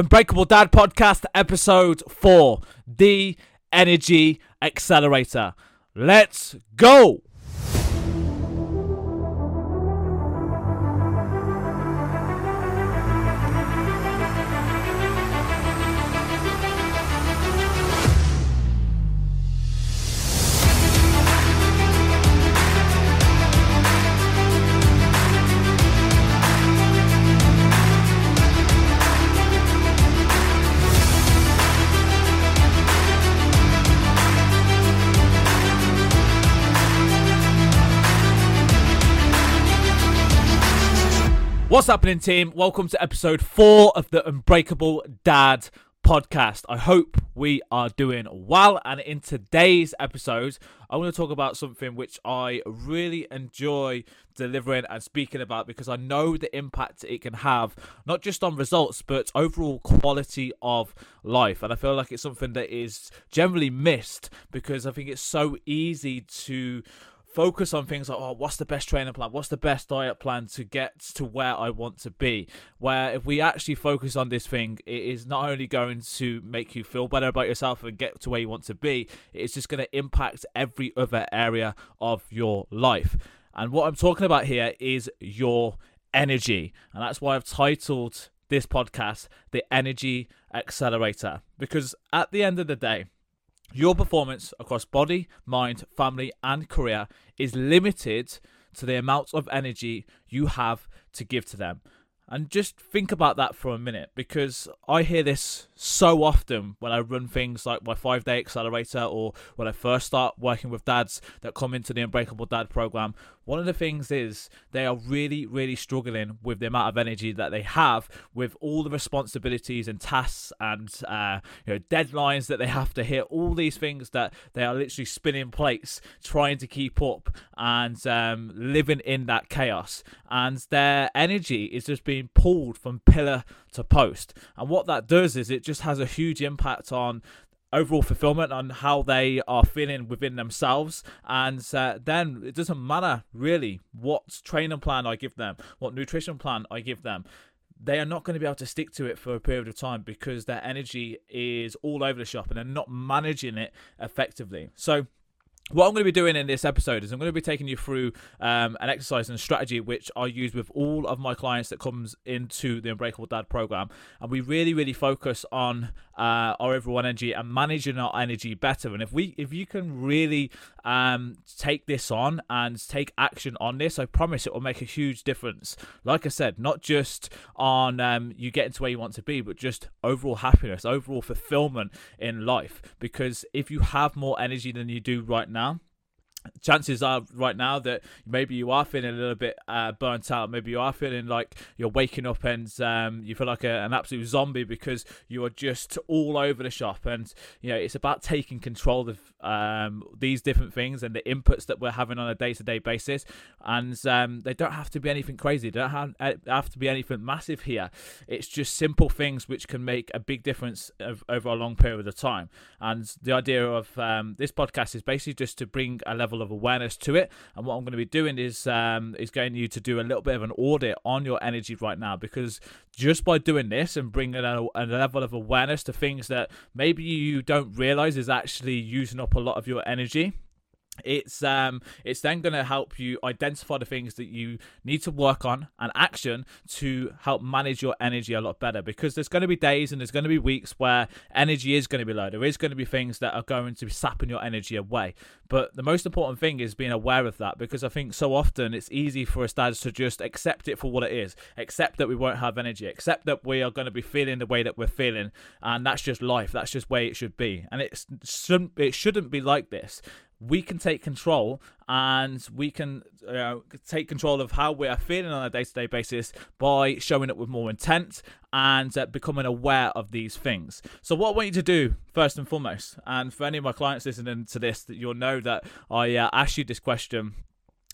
Unbreakable Dad Podcast, episode four The Energy Accelerator. Let's go! What's happening, team? Welcome to episode four of the Unbreakable Dad podcast. I hope we are doing well. And in today's episode, I want to talk about something which I really enjoy delivering and speaking about because I know the impact it can have, not just on results, but overall quality of life. And I feel like it's something that is generally missed because I think it's so easy to focus on things like oh what's the best training plan? What's the best diet plan to get to where i want to be? Where if we actually focus on this thing it is not only going to make you feel better about yourself and get to where you want to be it's just going to impact every other area of your life. And what i'm talking about here is your energy. And that's why i've titled this podcast the energy accelerator. Because at the end of the day your performance across body, mind, family, and career is limited to the amount of energy you have to give to them. And just think about that for a minute because I hear this so often when I run things like my five day accelerator or when I first start working with dads that come into the Unbreakable Dad program. One of the things is they are really, really struggling with the amount of energy that they have with all the responsibilities and tasks and uh, you know deadlines that they have to hit. All these things that they are literally spinning plates trying to keep up and um, living in that chaos. And their energy is just being pulled from pillar to post. And what that does is it just has a huge impact on overall fulfillment on how they are feeling within themselves and uh, then it doesn't matter really what training plan i give them what nutrition plan i give them they are not going to be able to stick to it for a period of time because their energy is all over the shop and they're not managing it effectively so what I'm going to be doing in this episode is I'm going to be taking you through um, an exercise and strategy which I use with all of my clients that comes into the Unbreakable Dad program, and we really, really focus on uh, our overall energy and managing our energy better. And if we, if you can really um, take this on and take action on this, I promise it will make a huge difference. Like I said, not just on um, you getting to where you want to be, but just overall happiness, overall fulfillment in life. Because if you have more energy than you do right now chances are right now that maybe you are feeling a little bit uh, burnt out. Maybe you are feeling like you're waking up and um, you feel like a, an absolute zombie because you are just all over the shop. And you know it's about taking control of um, these different things and the inputs that we're having on a day-to-day basis. And um, they don't have to be anything crazy. They don't have, uh, have to be anything massive here. It's just simple things which can make a big difference of, over a long period of time. And the idea of um, this podcast is basically just to bring a level level of awareness to it. And what I'm going to be doing is um, is getting you to do a little bit of an audit on your energy right now because just by doing this and bringing a, a level of awareness to things that maybe you don't realize is actually using up a lot of your energy it's um it's then going to help you identify the things that you need to work on and action to help manage your energy a lot better. Because there's going to be days and there's going to be weeks where energy is going to be low. There is going to be things that are going to be sapping your energy away. But the most important thing is being aware of that because i think so often it's easy for us dads to just accept it for what it is. Accept that we won't have energy. Accept that we are going to be feeling the way that we're feeling and that's just life. That's just way it should be. And it shouldn't it shouldn't be like this we can take control and we can take control of how we are feeling on a day-to-day basis by showing up with more intent and uh, becoming aware of these things. So what i want you to do first and foremost and for any of my clients listening to this that you'll know that i uh, asked you this question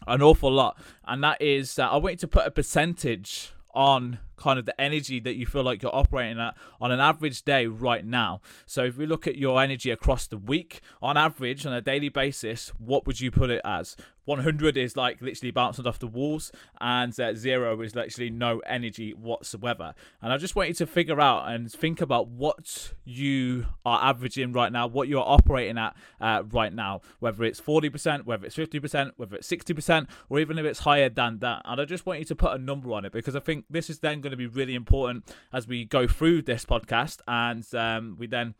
an awful lot and that is uh, i want you to put a percentage on kind of the energy that you feel like you're operating at on an average day right now. So if we look at your energy across the week, on average, on a daily basis, what would you put it as? 100 is like literally bouncing off the walls, and uh, zero is literally no energy whatsoever. And I just want you to figure out and think about what you are averaging right now, what you're operating at uh, right now, whether it's 40%, whether it's 50%, whether it's 60%, or even if it's higher than that. And I just want you to put a number on it because I think this is then going to be really important as we go through this podcast and um, we then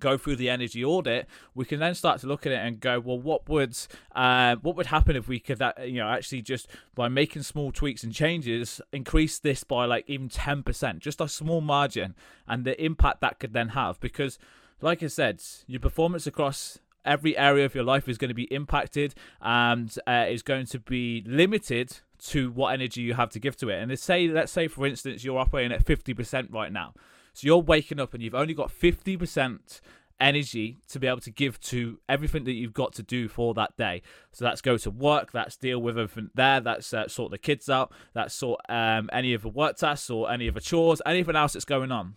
go through the energy audit, we can then start to look at it and go, well, what would uh, what would happen if we could, that you know, actually just by making small tweaks and changes, increase this by like even ten percent, just a small margin, and the impact that could then have. Because, like I said, your performance across every area of your life is going to be impacted and uh, is going to be limited to what energy you have to give to it. And let's say, let's say, for instance, you're operating at fifty percent right now so you're waking up and you've only got 50% energy to be able to give to everything that you've got to do for that day. So that's go to work, that's deal with everything there, that's uh, sort the kids out, that's sort um, any of the work tasks or any of the chores, anything else that's going on.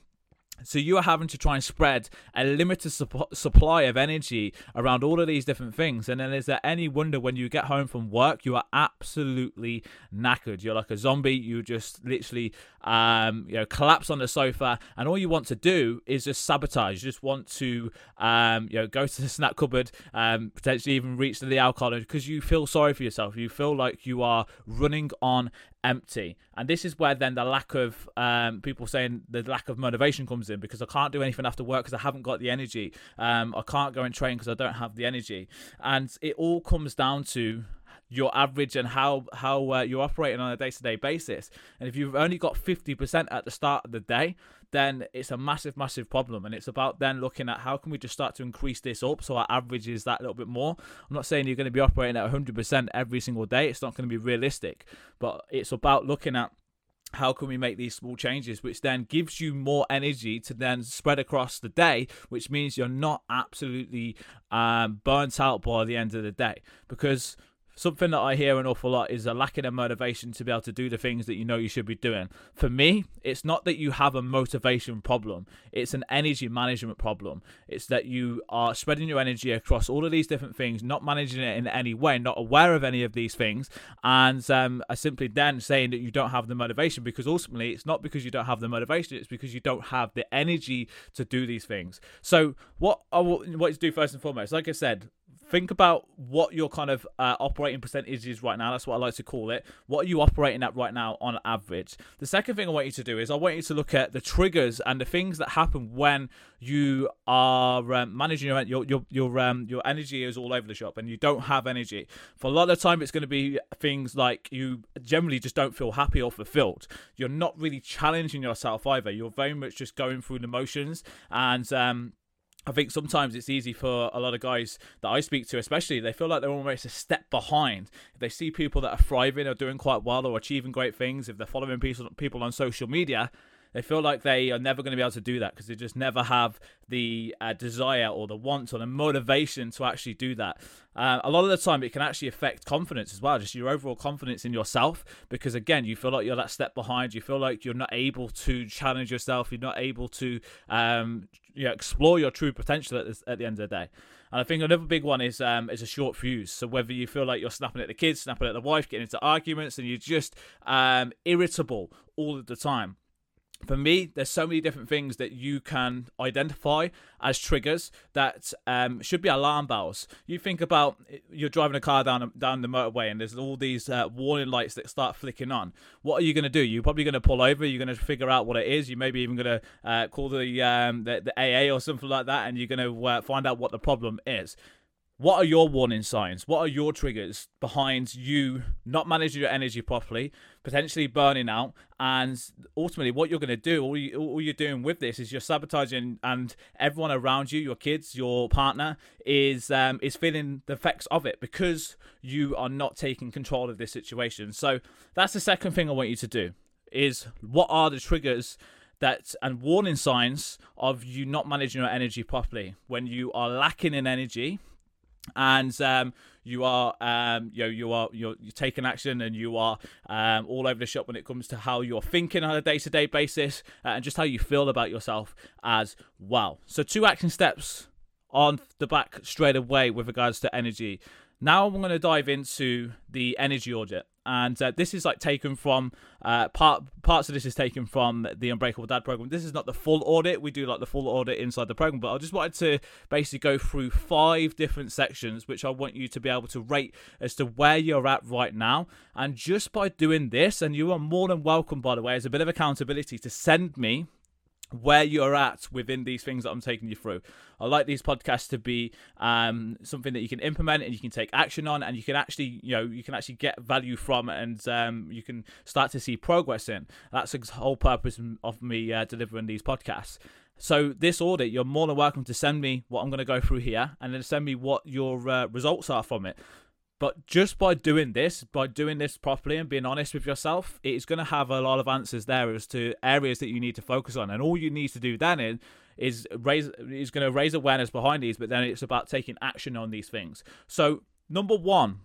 So you are having to try and spread a limited supp- supply of energy around all of these different things. And then is there any wonder when you get home from work, you are absolutely knackered. You're like a zombie. You just literally, um, you know, collapse on the sofa, and all you want to do is just sabotage. You just want to, um, you know, go to the snack cupboard, um, potentially even reach to the alcohol because you feel sorry for yourself. You feel like you are running on empty. And this is where then the lack of um, people saying the lack of motivation comes in because I can't do anything after work because I haven't got the energy. Um, I can't go and train because I don't have the energy. And it all comes down to your average and how how uh, you're operating on a day-to-day basis. And if you've only got 50% at the start of the day then it's a massive massive problem. And it's about then looking at how can we just start to increase this up so our average is that little bit more. I'm not saying you're going to be operating at 100% every single day. It's not going to be realistic. But it's about looking at how can we make these small changes which then gives you more energy to then spread across the day which means you're not absolutely um, burnt out by the end of the day. Because something that I hear an awful lot is a lacking of motivation to be able to do the things that you know you should be doing. For me, it's not that you have a motivation problem, it's an energy management problem. It's that you are spreading your energy across all of these different things, not managing it in any way, not aware of any of these things, and um, are simply then saying that you don't have the motivation because ultimately it's not because you don't have the motivation, it's because you don't have the energy to do these things. So, what I want to do first and foremost, like I said, think about what your kind of uh, operating percentage is right now. That's what I like to call it. What are you operating at right now on average? The second thing I want you to do is I want you to look at the triggers and the things that happen when you are um, managing your your your your, um, your energy is all over the shop and you don't have energy. For a lot of the time, it's going to be things like you generally just don't feel happy or fulfilled. You're not really challenging yourself either. You're very much just going through the motions and um, I think sometimes it's easy for a lot of guys that I speak to, especially, they feel like they're almost a step behind. If they see people that are thriving or doing quite well or achieving great things, if they're following people people on social media, they feel like they are never going to be able to do that because they just never have the uh, desire or the want or the motivation to actually do that. Uh, a lot of the time, it can actually affect confidence as well, just your overall confidence in yourself. Because again, you feel like you're that step behind. You feel like you're not able to challenge yourself. You're not able to um, you know, explore your true potential at, this, at the end of the day. And I think another big one is um, is a short fuse. So whether you feel like you're snapping at the kids, snapping at the wife, getting into arguments, and you're just um, irritable all of the time for me, there's so many different things that you can identify as triggers that um, should be alarm bells. You think about you're driving a car down down the motorway and there's all these uh, warning lights that start flicking on. What are you going to do? You're probably going to pull over. You're going to figure out what it is. You maybe even going to uh, call the, um, the, the AA or something like that, and you're going to uh, find out what the problem is what are your warning signs? What are your triggers behind you not managing your energy properly, potentially burning out, and ultimately what you're going to do? All, you, all you're doing with this is you're sabotaging, and everyone around you, your kids, your partner, is um, is feeling the effects of it because you are not taking control of this situation. So that's the second thing I want you to do: is what are the triggers that and warning signs of you not managing your energy properly when you are lacking in energy and um, you are um, you know you are you're, you're taking action and you are um, all over the shop when it comes to how you're thinking on a day-to-day basis uh, and just how you feel about yourself as well. So two action steps on the back straight away with regards to energy now i'm going to dive into the energy audit and uh, this is like taken from uh, part parts of this is taken from the Unbreakable Dad program. This is not the full audit. We do like the full audit inside the program, but I just wanted to basically go through five different sections, which I want you to be able to rate as to where you're at right now. And just by doing this, and you are more than welcome, by the way, as a bit of accountability to send me where you're at within these things that I'm taking you through. I like these podcasts to be um, something that you can implement and you can take action on, and you can actually, you know, you can actually get value from, and um, you can start to see progress in. That's the whole purpose of me uh, delivering these podcasts. So this audit, you're more than welcome to send me what I'm going to go through here, and then send me what your uh, results are from it. But just by doing this, by doing this properly and being honest with yourself, it's going to have a lot of answers there as to areas that you need to focus on. And all you need to do then is, is raise is going to raise awareness behind these, but then it's about taking action on these things. So number one,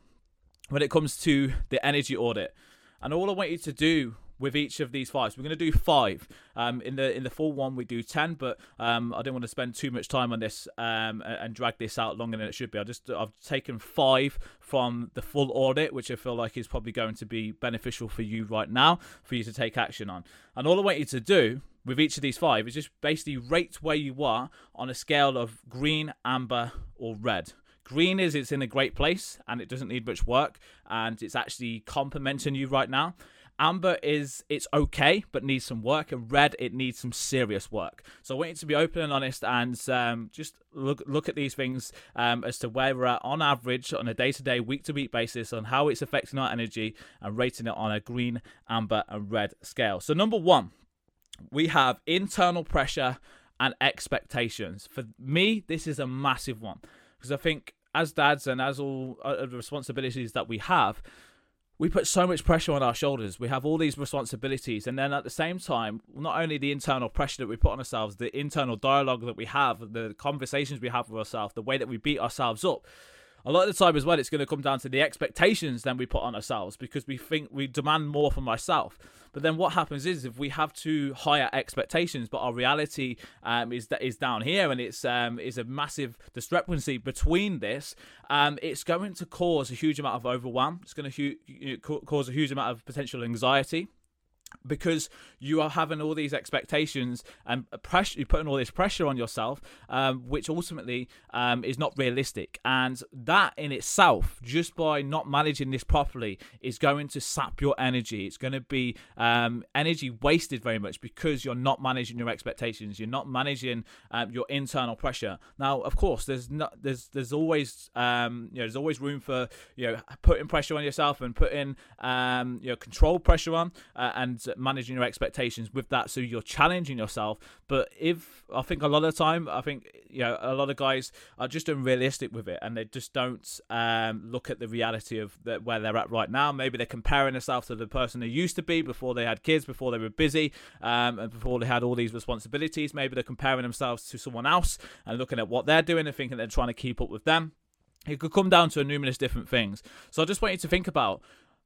when it comes to the energy audit, and all I want you to do with each of these fives. We're going to do five. Um, in the in the full one, we do ten, but um, I didn't want to spend too much time on this um, and drag this out longer than it should be. I just I've taken five from the full audit, which I feel like is probably going to be beneficial for you right now for you to take action on. And all I want you to do with each of these five is just basically rate where you are on a scale of green, amber, or red. Green is it's in a great place and it doesn't need much work and it's actually complementing you right now. Amber is it's okay, but needs some work, and Red it needs some serious work. So I want you to be open and honest, and um, just look look at these things um, as to where we're at on average on a day to day, week to week basis on how it's affecting our energy, and rating it on a green, amber, and red scale. So number one, we have internal pressure and expectations. For me, this is a massive one because I think as dads and as all the responsibilities that we have we put so much pressure on our shoulders. We have all these responsibilities, and then at the same time, not only the internal pressure that we put on ourselves, the internal dialogue that we have, the conversations we have with ourselves, the way that we beat ourselves up a lot of the time as well, it's going to come down to the expectations then we put on ourselves because we think we demand more from ourselves. But then what happens is if we have too higher expectations, but our reality um, is that is down here, and it's um, is a massive discrepancy between this. Um, it's going to cause a huge amount of overwhelm. It's going to hu- cause a huge amount of potential anxiety because you are having all these expectations and pressure you're putting all this pressure on yourself um, which ultimately um, is not realistic. And that in itself just by not managing this properly is going to sap your energy. It's going to be um, energy wasted very much because you're not managing your expectations. You're not managing um, your internal pressure. Now of course there's not there's there's always um, you know there's always room for you know putting pressure on yourself and putting um, you know control pressure on uh, and managing your expectations with that so you're challenging yourself. But if i think a lot of time i think you know a lot of guys are just unrealistic with it and they just don't um, look at the reality of where they're at right now. Maybe they're comparing themselves to the person they used to be before they had kids before they were busy um, and before they had all these responsibilities. Maybe they're comparing themselves to someone else and looking at what they're doing and thinking they're trying to keep up with them. It could come down to a numerous different things. So I just want you to think about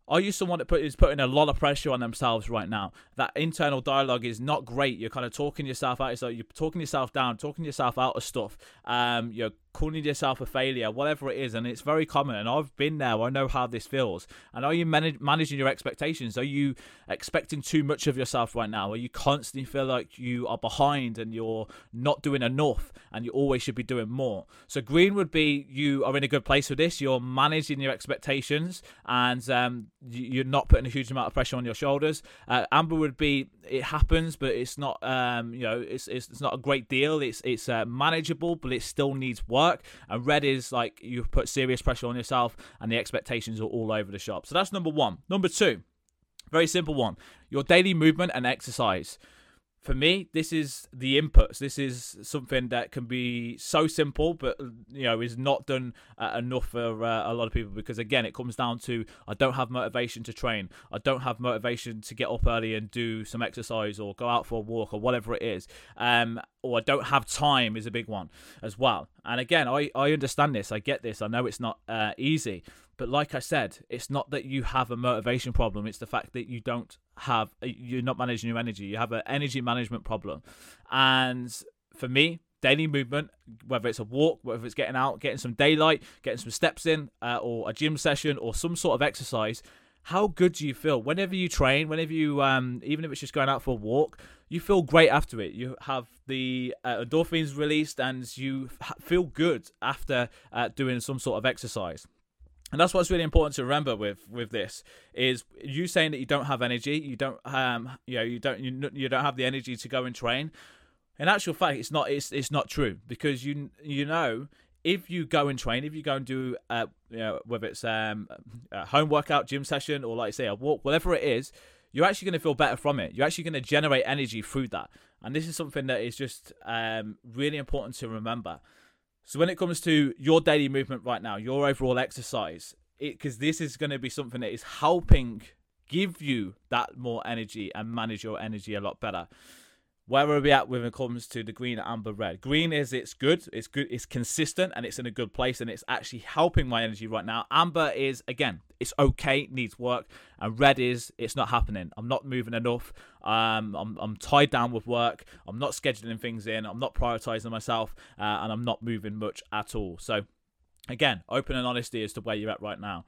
are you someone that put, is putting a lot of pressure on themselves right now? That internal dialogue is not great. You're kind of talking yourself out. So you're talking yourself down, talking yourself out of stuff. Um, you're calling yourself a failure, whatever it is, and it's very common. And I've been there. I know how this feels. And are you managing your expectations? Are you expecting too much of yourself right now? Are you constantly feel like you are behind and you're not doing enough, and you always should be doing more? So green would be you are in a good place with this. You're managing your expectations, and um, you're not putting a huge amount of pressure on your shoulders. Uh, amber would be it happens, but it's not um, you know it's, it's, it's not a great deal. It's it's uh, manageable, but it still needs work work. And red is like you've put serious pressure on yourself and the expectations are all over the shop. So that's number one. Number two, very simple one your daily movement and exercise for me, this is the inputs. This is something that can be so simple, but you know is not done uh, enough for uh, a lot of people because again, it comes down to I don't have motivation to train. I don't have motivation to get up early and do some exercise or go out for a walk or whatever it is. Um, or I don't have time is a big one as well. And again, I, I understand this. I get this. I know it's not uh, easy. But like I said, it's not that you have a motivation problem. It's the fact that you don't have, uh, you're not managing your energy. You have an energy management problem. And for me, daily movement, whether it's a walk, whether it's getting out, getting some daylight, getting some steps in, uh, or a gym session, or some sort of exercise, how good do you feel whenever you train whenever you um even if it's just going out for a walk you feel great after it. You have the uh, endorphins released and you feel good after uh, doing some sort of exercise. And that's what's really important to remember with with this is you saying that you don't have energy you don't um you know you don't you, you don't have the energy to go and train. In actual fact it's not it's it's not true because you you know if you go and train, if you go and do, uh, you know, whether it's um, a home workout, gym session, or like I say, a walk, whatever it is, you're actually going to feel better from it. You're actually going to generate energy through that. And this is something that is just um, really important to remember. So when it comes to your daily movement right now, your overall exercise, because this is going to be something that is helping give you that more energy and manage your energy a lot better where are we at when it comes to the green, amber, red? Green is it's good, it's good, it's consistent, and it's in a good place, and it's actually helping my energy right now. Amber is again, it's okay, needs work, and red is it's not happening. I'm not moving enough. Um, I'm I'm tied down with work. I'm not scheduling things in. I'm not prioritizing myself, uh, and I'm not moving much at all. So, again, open and honesty as to where you're at right now.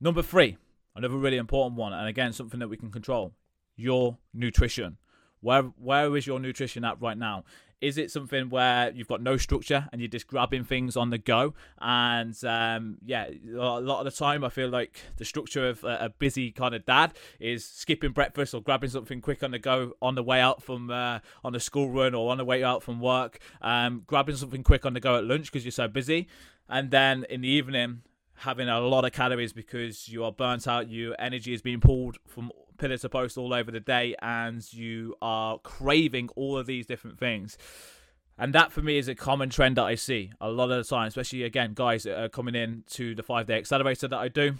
Number three, another really important one, and again, something that we can control: your nutrition. Where where is your nutrition at right now? Is it something where you've got no structure and you're just grabbing things on the go? And um, yeah, a lot of the time I feel like the structure of a, busy kind of dad is skipping breakfast or grabbing something quick on the go on the way out from uh, on the school run or on the way out from work, um, grabbing something quick on the go at lunch because you're so busy, and then in the evening having a lot of calories because you are burnt out, your energy is being pulled from pillar to post all over the day and you are craving all of these different things. And that for me is a common trend that I see a lot of the time, especially again, guys that are coming in to the five day accelerator that I do.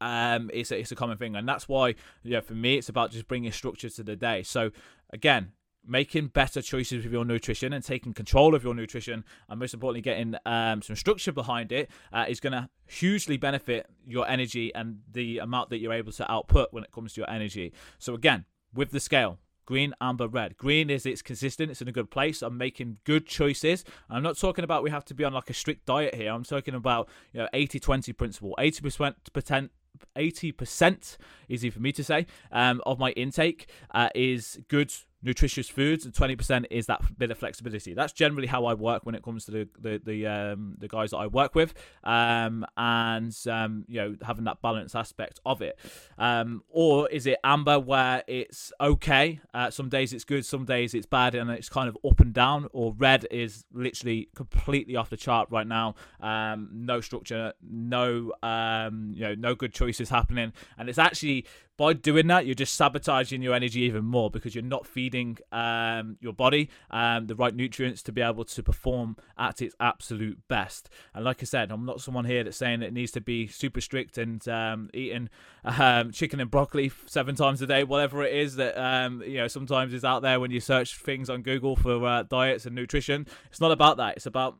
Um, it's a, it's a common thing, and that's why, yeah, for me, it's about just bringing structure to the day. So, again, making better choices with your nutrition and taking control of your nutrition and most importantly getting um, some structure behind it uh, is going to hugely benefit your energy and the amount that you're able to output when it comes to your energy. So again with the scale green amber red. Green is it's consistent it's in a good place. I'm making good choices. I'm not talking about we have to be on like a strict diet here. I'm talking about you know 80 20 principle. 80% 80% easy for me to say um, of my intake uh, is good nutritious foods and 20% is that bit of flexibility. That's generally how i work when it comes to the the the, um, the guys that i work with um, and um, you know having that balance aspect of it. Um, or is it amber where it's okay? Uh, some days it's good some days it's bad and it's kind of up and down or red is literally completely off the chart right now. Um, no structure no um, you know no good choices happening. And it's actually by doing that, you're just sabotaging your energy even more because you're not feeding um, your body um, the right nutrients to be able to perform at its absolute best. And like I said, I'm not someone here that's saying it needs to be super strict and um, eating um, chicken and broccoli seven times a day, whatever it is that um, you know sometimes is out there when you search things on Google for uh, diets and nutrition. It's not about that. It's about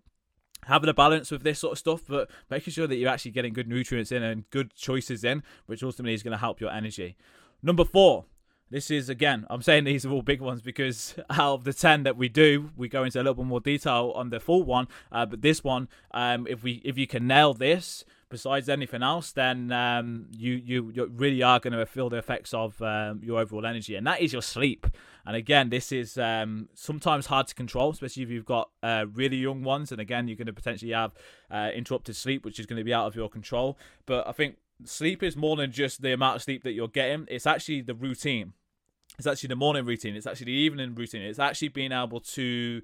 having a balance with this sort of stuff, but making sure that you're actually getting good nutrients in and good choices in, which ultimately is going to help your energy. Number four, this is again, I'm saying these are all big ones because out of the 10 that we do, we go into a little bit more detail on the full one. Uh, but this one, um, if we if you can nail this, besides anything else, then um, you, you, you really are going to feel the effects of um, your overall energy, and that is your sleep. And again, this is um, sometimes hard to control, especially if you've got uh, really young ones. And again, you're going to potentially have uh, interrupted sleep, which is going to be out of your control. But I think sleep is more than just the amount of sleep that you're getting; it's actually the routine. It's actually the morning routine. It's actually the evening routine. It's actually being able to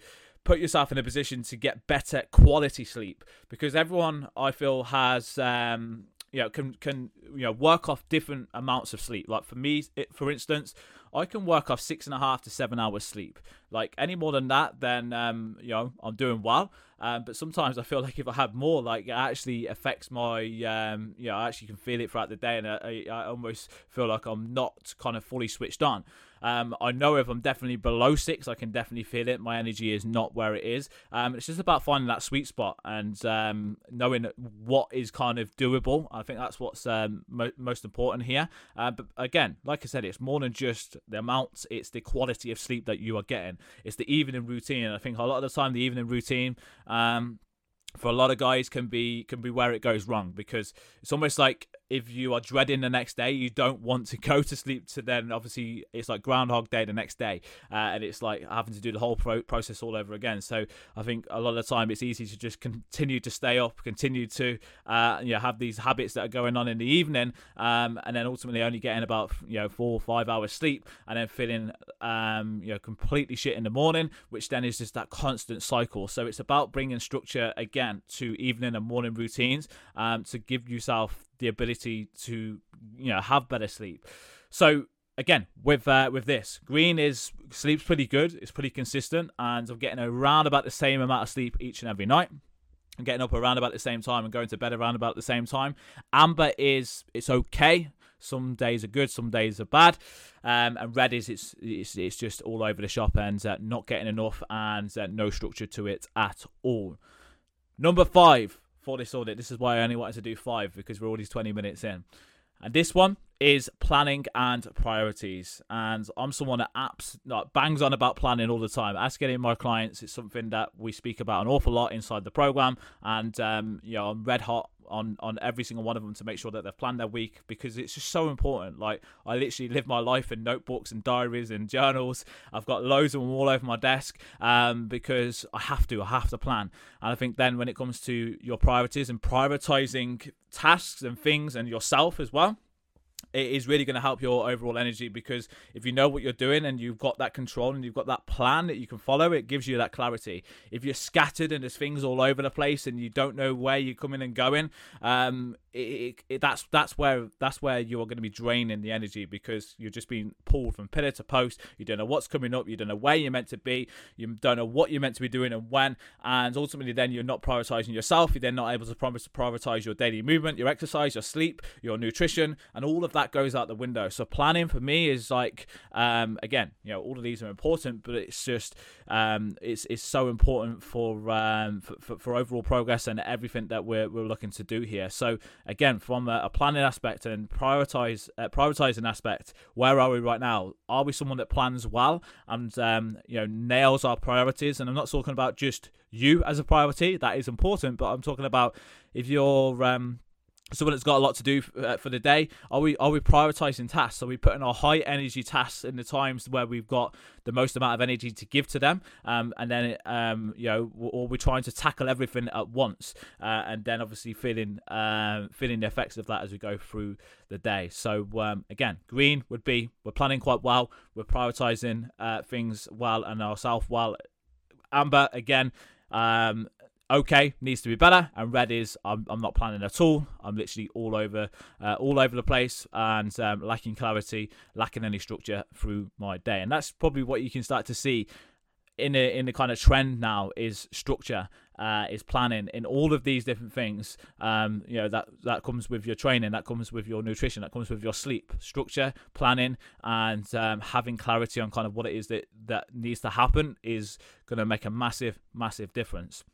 put yourself in a position to get better quality sleep because everyone I feel has um, you know can can you know work off different amounts of sleep. Like for me, it, for instance, I can work off six and a half to seven hours sleep. Like any more than that, then um, you know I'm doing well. Um, but sometimes I feel like if I have more, like it actually affects my, um, you know, I actually can feel it throughout the day, and I, I almost feel like I'm not kind of fully switched on. Um, I know if I'm definitely below six, I can definitely feel it. My energy is not where it is. Um, it's just about finding that sweet spot and um, knowing what is kind of doable. I think that's what's um, mo- most important here. Uh, but again, like I said, it's more than just the amount; it's the quality of sleep that you are getting. It's the evening routine. I think a lot of the time, the evening routine um, for a lot of guys can be can be where it goes wrong because it's almost like if you are dreading the next day, you don't want to go to sleep. To then obviously it's like Groundhog Day the next day, uh, and it's like having to do the whole pro- process all over again. So I think a lot of the time it's easy to just continue to stay up, continue to uh, you know have these habits that are going on in the evening, um, and then ultimately only getting about you know four or five hours sleep, and then feeling um, you know completely shit in the morning, which then is just that constant cycle. So it's about bringing structure again to evening and morning routines um, to give yourself the ability to you know have better sleep. So again with uh, with this green is sleeps pretty good it's pretty consistent and i'm getting around about the same amount of sleep each and every night. I'm getting up around about the same time and going to bed around about the same time. Amber is it's okay. Some days are good some days are bad. Um, and red is it's, it's it's just all over the shop and uh, not getting enough and uh, no structure to it at all. Number five for this audit. This is why I only wanted to do five because we're already 20 minutes in. And this one is planning and priorities. And I'm someone that apps like, bangs on about planning all the time. As getting my clients, it's something that we speak about an awful lot inside the program. And um, you know, I'm red hot on on every single one of them to make sure that they've planned their week because it's just so important. Like I literally live my life in notebooks and diaries and journals. I've got loads of them all over my desk um, because I have to. I have to plan. And I think then when it comes to your priorities and prioritizing tasks and things and yourself as well it is really going to help your overall energy because if you know what you're doing and you've got that control and you've got that plan that you can follow, it gives you that clarity. If you're scattered and there's things all over the place and you don't know where you're coming and going, um, it, it, that's that's where that's where you are going to be draining the energy because you're just being pulled from pillar to post. You don't know what's coming up. You don't know where you're meant to be. You don't know what you're meant to be doing and when. And ultimately, then you're not prioritizing yourself. You're then not able to promise to prioritize your daily movement, your exercise, your sleep, your nutrition, and all of that goes out the window. So planning for me is like, um, again, you know, all of these are important, but it's just um, it's it's so important for, um, for, for for overall progress and everything that we're we're looking to do here. So again, from a, a planning aspect and prioritize uh, prioritizing aspect, where are we right now? Are we someone that plans well and um, you know nails our priorities? And I'm not talking about just you as a priority. That is important, but I'm talking about if you're um, someone that's got a lot to do uh, for the day are we are we prioritizing tasks? Are we putting our high energy tasks in the times where we've got the most amount of energy to give to them um, and then um, you know or we're trying to tackle everything at once uh, and then obviously feeling um, feeling the effects of that as we go through the day. So um, again green would be we're planning quite well we're prioritizing uh, things well and ourselves well. Amber again um, okay needs to be better and red is i'm, I'm not planning at all. I'm literally all over uh, all over the place and um, lacking clarity lacking any structure through my day. And that's probably what you can start to see in a, in the kind of trend now is structure uh, is planning in all of these different things. Um, you know that that comes with your training that comes with your nutrition that comes with your sleep. Structure planning and um, having clarity on kind of what it is that that needs to happen is going to make a massive massive difference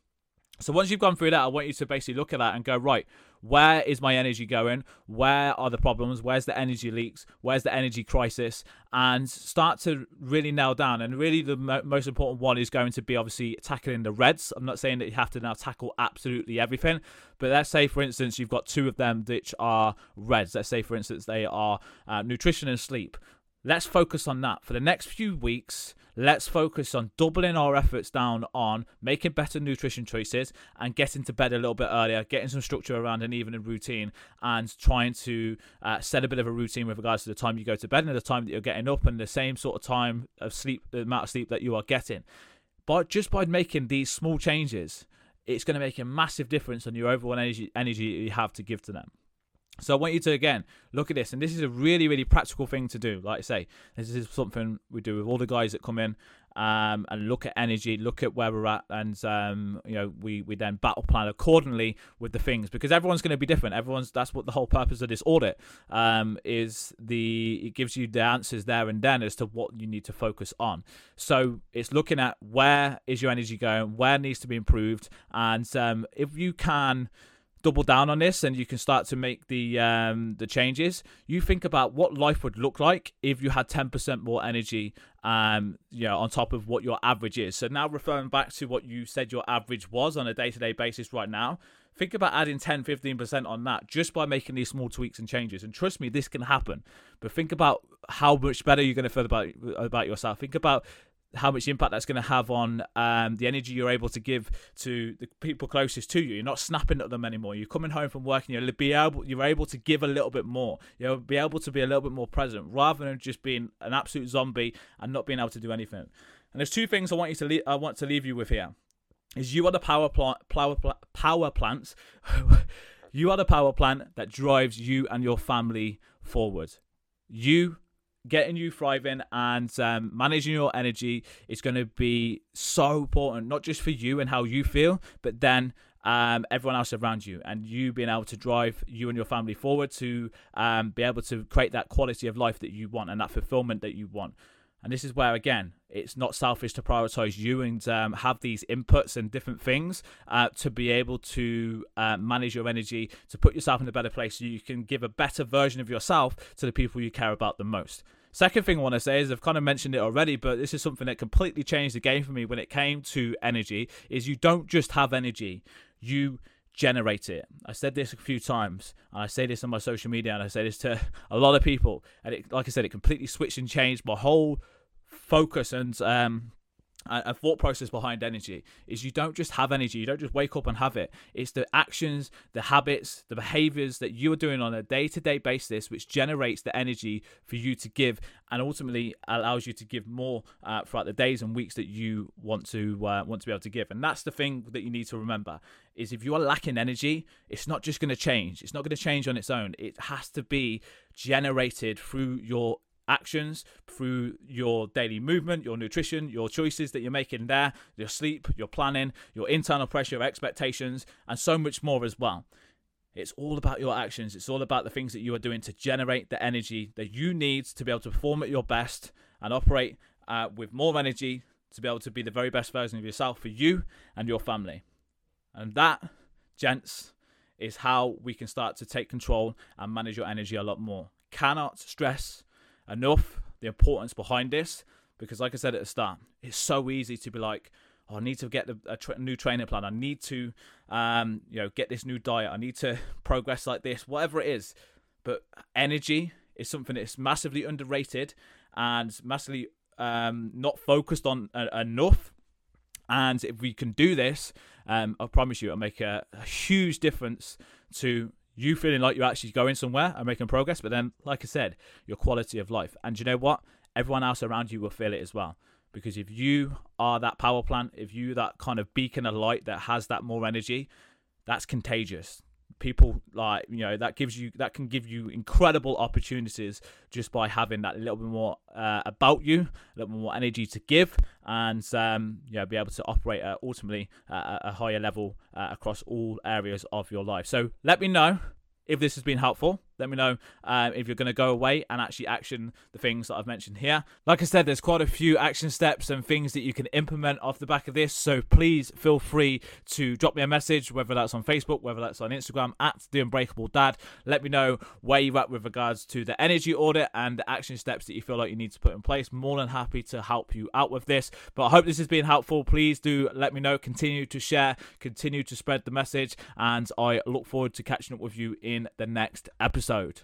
so once you've gone through that, I want you to basically look at that and go, right, where is my energy going? Where are the problems? Where's the energy leaks? Where's the energy crisis? And start to really nail down. And really, the mo- most important one is going to be obviously tackling the reds. I'm not saying that you have to now tackle absolutely everything, but let's say, for instance, you've got two of them which are reds. Let's say, for instance, they are uh, nutrition and sleep. Let's focus on that for the next few weeks Let's focus on doubling our efforts down on making better nutrition choices and getting to bed a little bit earlier, getting some structure around an evening routine, and trying to uh, set a bit of a routine with regards to the time you go to bed and the time that you're getting up and the same sort of time of sleep, the amount of sleep that you are getting. But just by making these small changes, it's going to make a massive difference on your overall energy, energy you have to give to them. So I want you to again look at this, and this is a really, really practical thing to do. Like I say, this is something we do with all the guys that come in, um, and look at energy, look at where we're at, and um, you know we we then battle plan accordingly with the things because everyone's going to be different. Everyone's that's what the whole purpose of this audit um, is. The it gives you the answers there and then as to what you need to focus on. So it's looking at where is your energy going, where needs to be improved, and um, if you can double down on this and you can start to make the um, the changes. You think about what life would look like if you had 10% more energy um, you know, on top of what your average is. So now referring back to what you said your average was on a day-to-day basis right now, think about adding 10 15% on that just by making these small tweaks and changes and trust me this can happen but think about how much better you're going to feel about about yourself think about how much impact that's going to have on um, the energy you're able to give to the people closest to you. You're not snapping at them anymore. You're coming home from work and you'll be able you're able to give a little bit more. You'll be able to be a little bit more present rather than just being an absolute zombie and not being able to do anything. And there's two things I want you to leave, I want to leave you with here. Is you are the power plant power power plants. you are the power plant that drives you and your family forward. You getting you thriving and um, managing your energy is going to be so important, not just for you and how you feel, but then um, everyone else around you and you being able to drive you and your family forward to um, be able to create that quality of life that you want and that fulfillment that you want. And this is where, again, it's not selfish to prioritize you and um, have these inputs and different things uh, to be able to uh, manage your energy, to put yourself in a better place so you can give a better version of yourself to the people you care about the most. Second thing I want to say is I've kind of mentioned it already, but this is something that completely changed the game for me when it came to energy. Is you don't just have energy, you generate it. I said this a few times, and I say this on my social media, and I say this to a lot of people. And it, like I said, it completely switched and changed my whole focus and um, a thought process behind energy is you don't just have energy you don't just wake up and have it. It's the actions the habits the behaviors that you are doing on a day-to-day basis which generates the energy for you to give and ultimately allows you to give more uh, throughout the days and weeks that you want to uh, want to be able to give. And that's the thing that you need to remember is if you are lacking energy it's not just going to change. It's not going to change on its own. It has to be generated through your actions through your daily movement, your nutrition, your choices that you're making there, your sleep, your planning, your internal pressure, expectations, and so much more as well. It's all about your actions. It's all about the things that you are doing to generate the energy that you need to be able to perform at your best and operate uh, with more energy to be able to be the very best version of yourself for you and your family. And that, gents, is how we can start to take control and manage your energy a lot more. Cannot stress enough the importance behind this because, like I said at the start, it's so easy to be like, oh, I need to get a tra- new training plan. I need to, um, you know, get this new diet. I need to progress like this, whatever it is. But energy is something that's massively underrated and massively um, not focused on uh, enough. And if we can do this, um, I promise you, it'll make a, a huge difference to you feeling like you're actually going somewhere and making progress, but then, like I said, your quality of life. And you know what? Everyone else around you will feel it as well. Because if you are that power plant, if you that kind of beacon of light that has that more energy, that's contagious people like you know that gives you that can give you incredible opportunities just by having that little bit more uh, about you a little bit more energy to give and um yeah be able to operate at ultimately uh, a higher level uh, across all areas of your life. So let me know if this has been helpful let me know um, if you're going to go away and actually action the things that I've mentioned here. Like I said, there's quite a few action steps and things that you can implement off the back of this. So please feel free to drop me a message, whether that's on Facebook, whether that's on Instagram at the Unbreakable Dad. Let me know where you're at with regards to the energy audit and the action steps that you feel like you need to put in place. More than happy to help you out with this. But I hope this has been helpful. Please do let me know. Continue to share, continue to spread the message, and I look forward to catching up with you in the next episode episode.